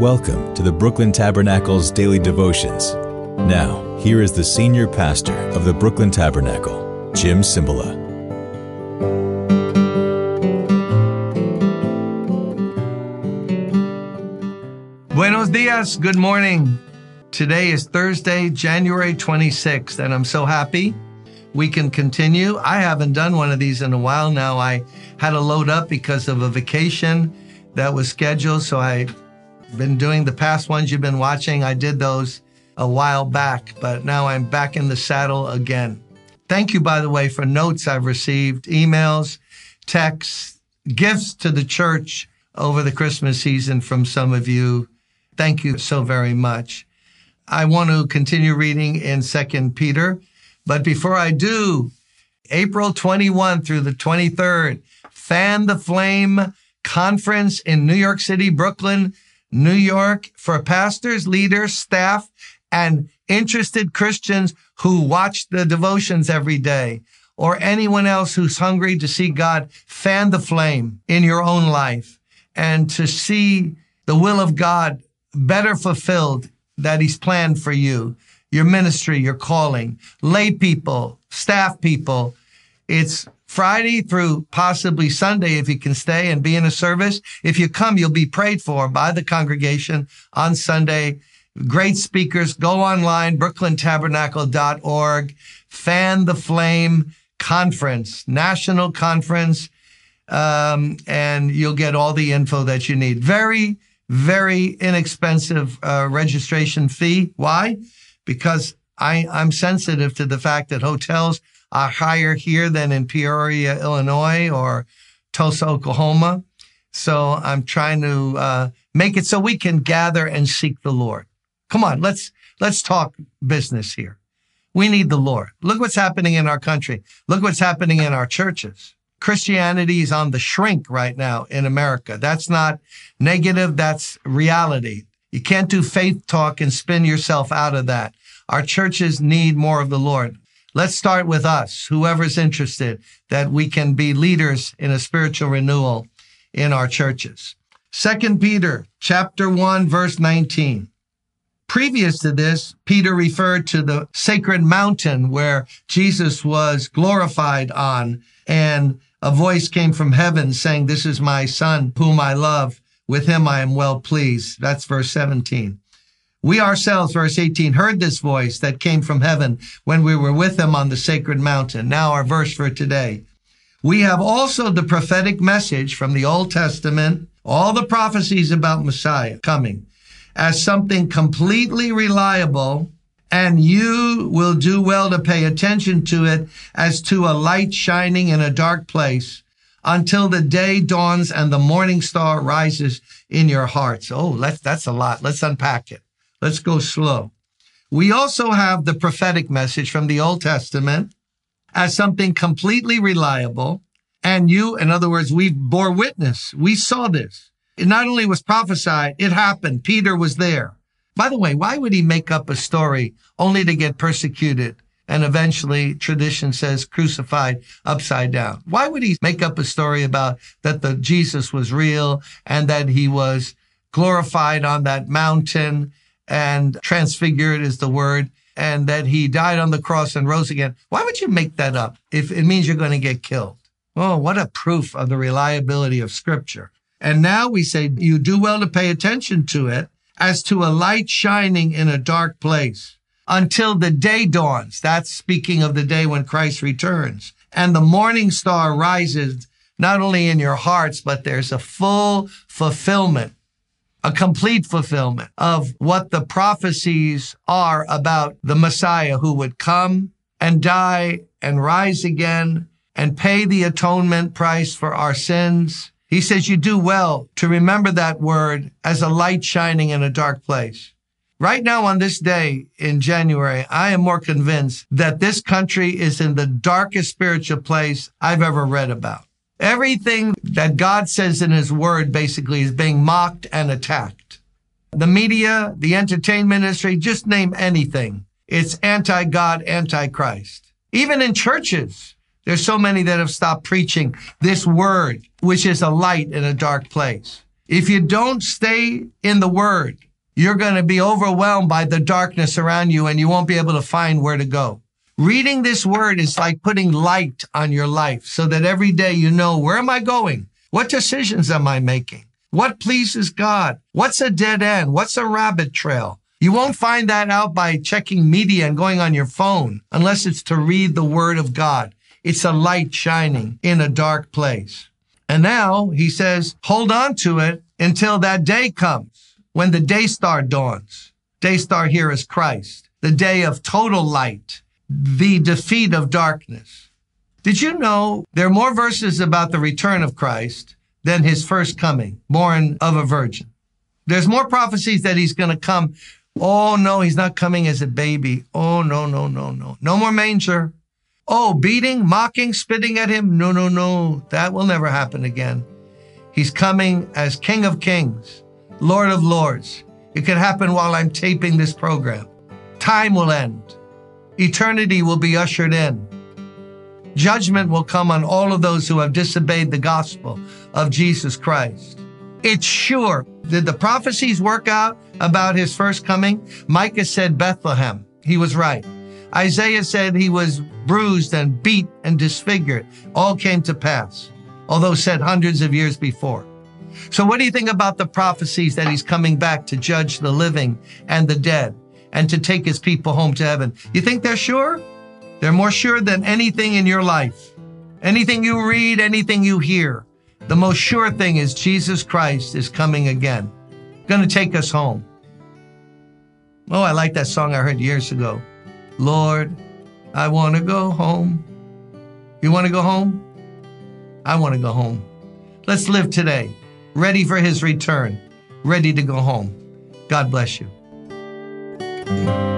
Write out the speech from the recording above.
Welcome to the Brooklyn Tabernacle's daily devotions. Now, here is the senior pastor of the Brooklyn Tabernacle, Jim Cymbala. Buenos dias. Good morning. Today is Thursday, January 26th, and I'm so happy we can continue. I haven't done one of these in a while now. I had to load up because of a vacation that was scheduled, so I've been doing the past ones you've been watching. I did those a while back, but now I'm back in the saddle again. Thank you, by the way, for notes I've received, emails, texts, gifts to the church over the Christmas season from some of you. Thank you so very much. I want to continue reading in Second Peter. But before I do, April 21 through the 23rd, Fan the Flame Conference in New York City, Brooklyn, New York for pastors, leaders, staff, and interested Christians who watch the devotions every day or anyone else who's hungry to see God fan the flame in your own life and to see the will of God better fulfilled that he's planned for you, your ministry, your calling, lay people, staff people. It's Friday through possibly Sunday if you can stay and be in a service. If you come, you'll be prayed for by the congregation on Sunday. Great speakers. Go online, brooklyntabernacle.org. Fan the Flame Conference, National Conference, um, and you'll get all the info that you need. Very very inexpensive uh, registration fee. Why? Because I, I'm sensitive to the fact that hotels are higher here than in Peoria, Illinois or Tulsa, Oklahoma. So I'm trying to uh, make it so we can gather and seek the Lord. Come on, let's let's talk business here. We need the Lord. Look what's happening in our country. Look what's happening in our churches. Christianity is on the shrink right now in America. That's not negative. That's reality. You can't do faith talk and spin yourself out of that. Our churches need more of the Lord. Let's start with us, whoever's interested, that we can be leaders in a spiritual renewal in our churches. Second Peter chapter 1 verse 19. Previous to this, Peter referred to the sacred mountain where Jesus was glorified on and a voice came from heaven saying, This is my son whom I love. With him I am well pleased. That's verse 17. We ourselves, verse 18, heard this voice that came from heaven when we were with him on the sacred mountain. Now our verse for today. We have also the prophetic message from the Old Testament, all the prophecies about Messiah coming as something completely reliable and you will do well to pay attention to it as to a light shining in a dark place until the day dawns and the morning star rises in your hearts. Oh, that's, that's a lot. Let's unpack it. Let's go slow. We also have the prophetic message from the Old Testament as something completely reliable. And you, in other words, we bore witness. We saw this. It not only was prophesied, it happened. Peter was there. By the way, why would he make up a story only to get persecuted and eventually tradition says crucified upside down? Why would he make up a story about that the Jesus was real and that he was glorified on that mountain and transfigured is the word and that he died on the cross and rose again? Why would you make that up if it means you're going to get killed? Oh, what a proof of the reliability of scripture. And now we say you do well to pay attention to it as to a light shining in a dark place until the day dawns. That's speaking of the day when Christ returns and the morning star rises not only in your hearts, but there's a full fulfillment, a complete fulfillment of what the prophecies are about the Messiah who would come and die and rise again and pay the atonement price for our sins he says you do well to remember that word as a light shining in a dark place. Right now on this day in January, I am more convinced that this country is in the darkest spiritual place I've ever read about. Everything that God says in his word basically is being mocked and attacked. The media, the entertainment industry, just name anything. It's anti-God, anti-Christ. Even in churches, there's so many that have stopped preaching this word, which is a light in a dark place. If you don't stay in the word, you're going to be overwhelmed by the darkness around you and you won't be able to find where to go. Reading this word is like putting light on your life so that every day you know, where am I going? What decisions am I making? What pleases God? What's a dead end? What's a rabbit trail? You won't find that out by checking media and going on your phone unless it's to read the word of God. It's a light shining in a dark place. And now he says, hold on to it until that day comes when the day star dawns. Day star here is Christ, the day of total light, the defeat of darkness. Did you know there are more verses about the return of Christ than his first coming, born of a virgin? There's more prophecies that he's going to come. Oh, no, he's not coming as a baby. Oh, no, no, no, no. No more manger. Oh, beating, mocking, spitting at him. No, no, no. That will never happen again. He's coming as King of Kings, Lord of Lords. It could happen while I'm taping this program. Time will end. Eternity will be ushered in. Judgment will come on all of those who have disobeyed the gospel of Jesus Christ. It's sure. Did the prophecies work out about his first coming? Micah said Bethlehem. He was right. Isaiah said he was bruised and beat and disfigured. All came to pass, although said hundreds of years before. So what do you think about the prophecies that he's coming back to judge the living and the dead and to take his people home to heaven? You think they're sure? They're more sure than anything in your life. Anything you read, anything you hear. The most sure thing is Jesus Christ is coming again, going to take us home. Oh, I like that song I heard years ago. Lord, I want to go home. You want to go home? I want to go home. Let's live today, ready for his return, ready to go home. God bless you. Música